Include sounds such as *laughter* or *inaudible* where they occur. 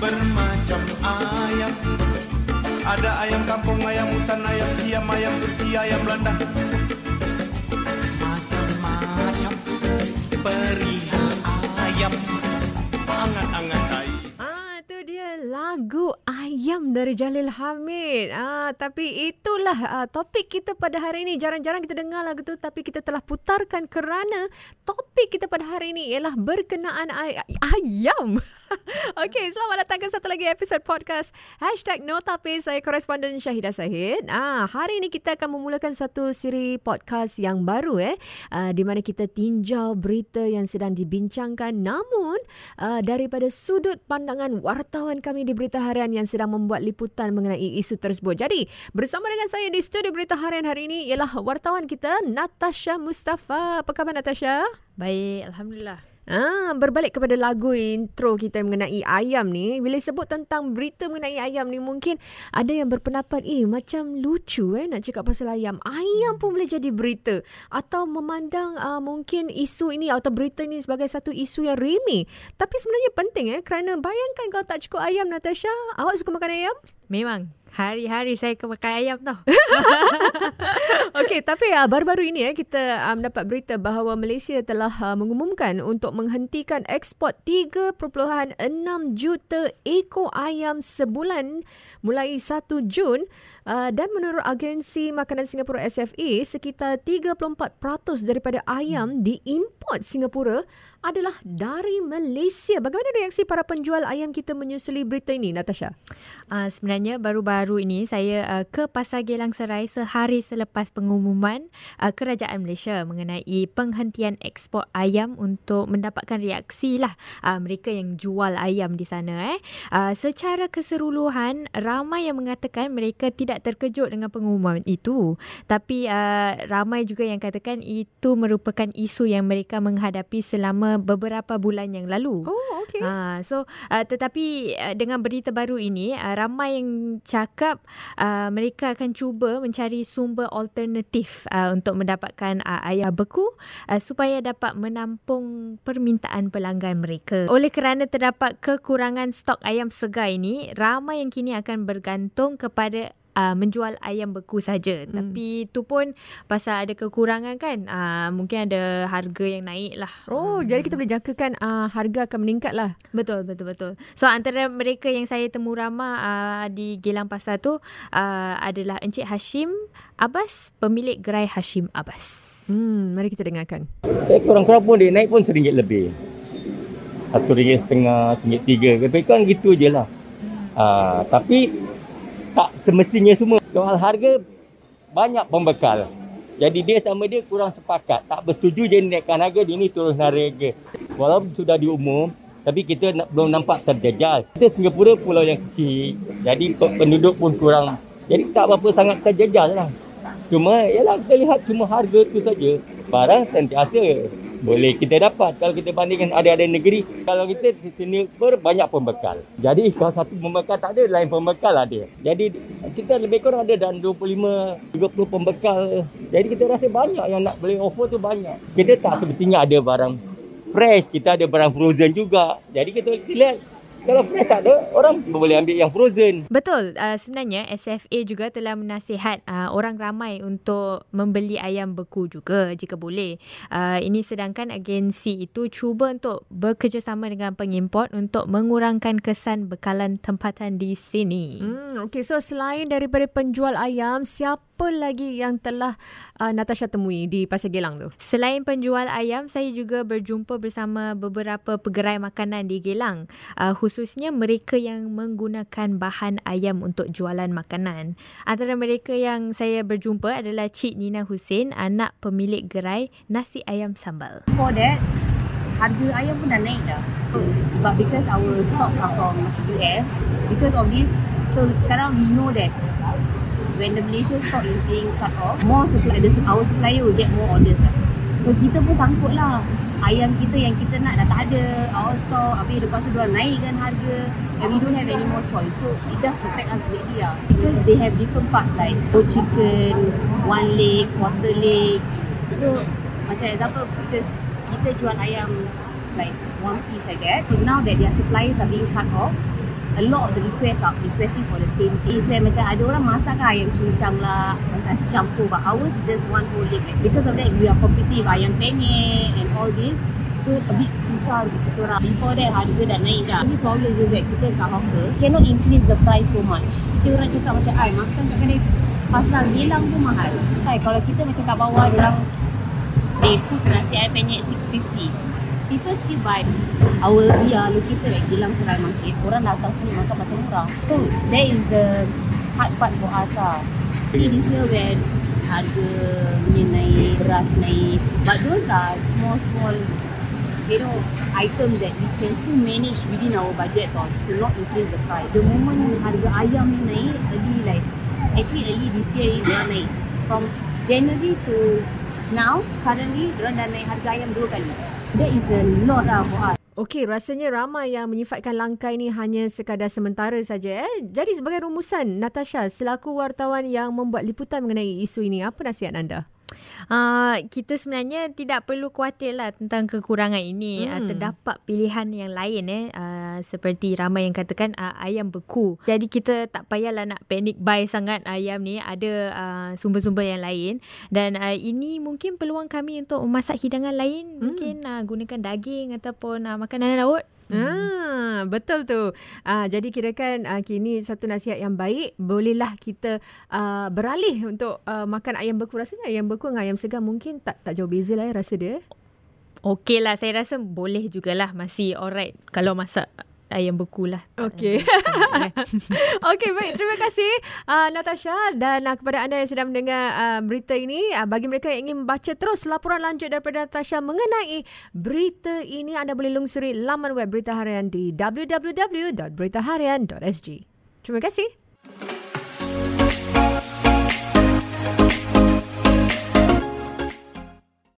bermacam ayam Ada ayam kampung, ayam hutan, ayam siam, ayam putih, ayam Belanda Macam-macam perihal ayam Angan-angan Ah, lagu Ayam dari Jalil Hamid. Ah, tapi itulah ah, topik kita pada hari ini. Jarang-jarang kita dengar lagu tu tapi kita telah putarkan kerana topik kita pada hari ini ialah berkenaan ay- ayam. *laughs* *laughs* Okey, selamat datang ke satu lagi episod podcast Hashtag Notape. Saya koresponden Syahidah Sahid. Ah, hari ini kita akan memulakan satu siri podcast yang baru eh. Ah, di mana kita tinjau berita yang sedang dibincangkan namun ah, daripada sudut pandangan wartawan kami di Berita Harian yang sedang membuat liputan mengenai isu tersebut. Jadi, bersama dengan saya di studio Berita Harian hari ini ialah wartawan kita Natasha Mustafa. Apa khabar Natasha? Baik, Alhamdulillah. Ah, berbalik kepada lagu intro kita mengenai ayam ni. Bila sebut tentang berita mengenai ayam ni mungkin ada yang berpendapat eh macam lucu eh nak cakap pasal ayam. Ayam pun boleh jadi berita atau memandang uh, mungkin isu ini atau berita ini sebagai satu isu yang remeh. Tapi sebenarnya penting eh kerana bayangkan kalau tak cukup ayam Natasha, awak suka makan ayam? Memang hari-hari saya ke makan ayam tau. *laughs* *laughs* Okey, tapi uh, baru-baru ini eh kita uh, mendapat berita bahawa Malaysia telah uh, mengumumkan untuk menghentikan ekspor 3.6 juta ekor ayam sebulan mulai 1 Jun uh, dan menurut agensi makanan Singapura SFA sekitar 34% daripada ayam diimport Singapura adalah dari Malaysia. Bagaimana reaksi para penjual ayam kita menyusuli berita ini, Natasha? Uh, sebenarnya baru-baru ini saya uh, ke Pasar Gelang Serai sehari selepas pengumuman uh, Kerajaan Malaysia mengenai penghentian ekspor ayam untuk mendapatkan reaksi lah uh, mereka yang jual ayam di sana. Eh. Uh, secara keseluruhan ramai yang mengatakan mereka tidak terkejut dengan pengumuman itu. Tapi uh, ramai juga yang katakan itu merupakan isu yang mereka menghadapi selama beberapa bulan yang lalu. Oh, okey. Ha, so uh, tetapi uh, dengan berita baru ini uh, ramai yang cakap uh, mereka akan cuba mencari sumber alternatif uh, untuk mendapatkan uh, ayam beku uh, supaya dapat menampung permintaan pelanggan mereka. Oleh kerana terdapat kekurangan stok ayam segar ini, ramai yang kini akan bergantung kepada uh, menjual ayam beku saja. Hmm. Tapi tu pun pasal ada kekurangan kan. Uh, mungkin ada harga yang naik lah. Oh, jadi kita boleh jangkakan uh, harga akan meningkat lah. Betul, betul, betul. So antara mereka yang saya temu ramah uh, di Gelang Pasar tu uh, adalah Encik Hashim Abbas, pemilik gerai Hashim Abbas. Hmm, mari kita dengarkan. Eh, kurang-kurang pun dia naik pun RM1 lebih. Satu ringgit setengah, ringgit tiga. Lebih kurang gitu je lah. Uh, tapi tak semestinya semua. Soal harga, banyak pembekal. Jadi dia sama dia kurang sepakat. Tak bersetuju je naikkan harga, dia ni turun harga. Walaupun sudah diumum, tapi kita nak, belum nampak terjajal. Kita Singapura pulau yang kecil. Jadi penduduk pun kurang. Jadi tak apa-apa sangat terjajal lah. Cuma, yalah kita lihat cuma harga tu saja. Barang sentiasa boleh kita dapat. Kalau kita bandingkan ada-ada negeri kalau kita sini ber banyak pembekal. Jadi kalau satu pembekal tak ada lain pembekal ada. Jadi kita lebih kurang ada dan 25 30 pembekal. Jadi kita rasa banyak yang nak boleh offer tu banyak. Kita tak semestinya ada barang fresh. Kita ada barang frozen juga. Jadi kita lihat kalau fresh tak ada, orang boleh ambil yang frozen. Betul. Uh, sebenarnya SFA juga telah menasihat uh, orang ramai untuk membeli ayam beku juga jika boleh. Uh, ini sedangkan agensi itu cuba untuk bekerjasama dengan pengimport untuk mengurangkan kesan bekalan tempatan di sini. Hmm, okay, so selain daripada penjual ayam, siapa lagi yang telah uh, Natasha temui di Pasar Gelang tu? Selain penjual ayam, saya juga berjumpa bersama beberapa pegerai makanan di Gelang. Uh, khususnya mereka yang menggunakan bahan ayam untuk jualan makanan. Antara mereka yang saya berjumpa adalah Cik Nina Hussein, anak pemilik gerai nasi ayam sambal. For that, harga ayam pun dah naik dah. But because our stocks are from US, because of this, so sekarang we know that when the Malaysian stock is being cut off, more supply, our supplier will get more orders lah. So kita pun sangkut lah. Ayam kita yang kita nak dah tak ada, our stock, habis lepas tu diorang naikkan harga and we don't have any more choice. So it does affect us greatly lah. Because they have different parts like whole chicken, one leg, quarter leg. So macam example, because kita jual ayam like one piece like that. So now that their suppliers are being cut off, a lot of the requests are requesting for the same thing. It's where macam ada orang masak kan ayam cincang lah, nasi campur. But ours is just one whole leg. Because of that, we are competing with ayam penyet and all this. So a bit susah untuk kita orang. Before that, harga dah naik dah. Ini problem is kita kat hawker cannot increase the price so much. Kita orang cakap macam, ay makan kat kedai pasar gelang pun mahal. Ay, kalau kita macam kat bawah, orang they put nasi ayam penyet 650. People still buy our we are located at Gilang Serai Market. Orang datang sini makan pasal murah. So that is the hard part for us lah. Jadi this year when harga minyak naik, beras naik. But those are small small you know items that we can still manage within our budget or to not increase the price. The moment harga ayam ni naik, early like actually early this year ni dia naik. From January to now, currently dia dah naik harga ayam dua kali. That is a lot lah for us. Okey, rasanya ramai yang menyifatkan langkah ini hanya sekadar sementara saja. Eh? Jadi sebagai rumusan, Natasha, selaku wartawan yang membuat liputan mengenai isu ini, apa nasihat anda? Uh, kita sebenarnya tidak perlu khawatir lah tentang kekurangan ini. Hmm. Uh, terdapat pilihan yang lain eh. Uh, seperti ramai yang katakan uh, ayam beku. Jadi kita tak payahlah nak panic buy sangat ayam ni. Ada uh, sumber-sumber yang lain. Dan uh, ini mungkin peluang kami untuk memasak hidangan lain. Hmm. Mungkin uh, gunakan daging ataupun uh, makanan laut. Hmm. Betul tu. Ah, jadi kirakan ah, kini satu nasihat yang baik. Bolehlah kita ah, beralih untuk ah, makan ayam beku. Rasanya ayam beku dengan ayam segar mungkin tak tak jauh beza lah ya rasa dia. Okey lah, saya rasa boleh jugalah. Masih alright kalau masak ayam beku lah. Okey. *laughs* Okey, baik. Terima kasih uh, Natasha dan uh, kepada anda yang sedang mendengar uh, berita ini. Uh, bagi mereka yang ingin membaca terus laporan lanjut daripada Natasha mengenai berita ini, anda boleh lungsuri laman web Berita Harian di www.beritaharian.sg. Terima kasih.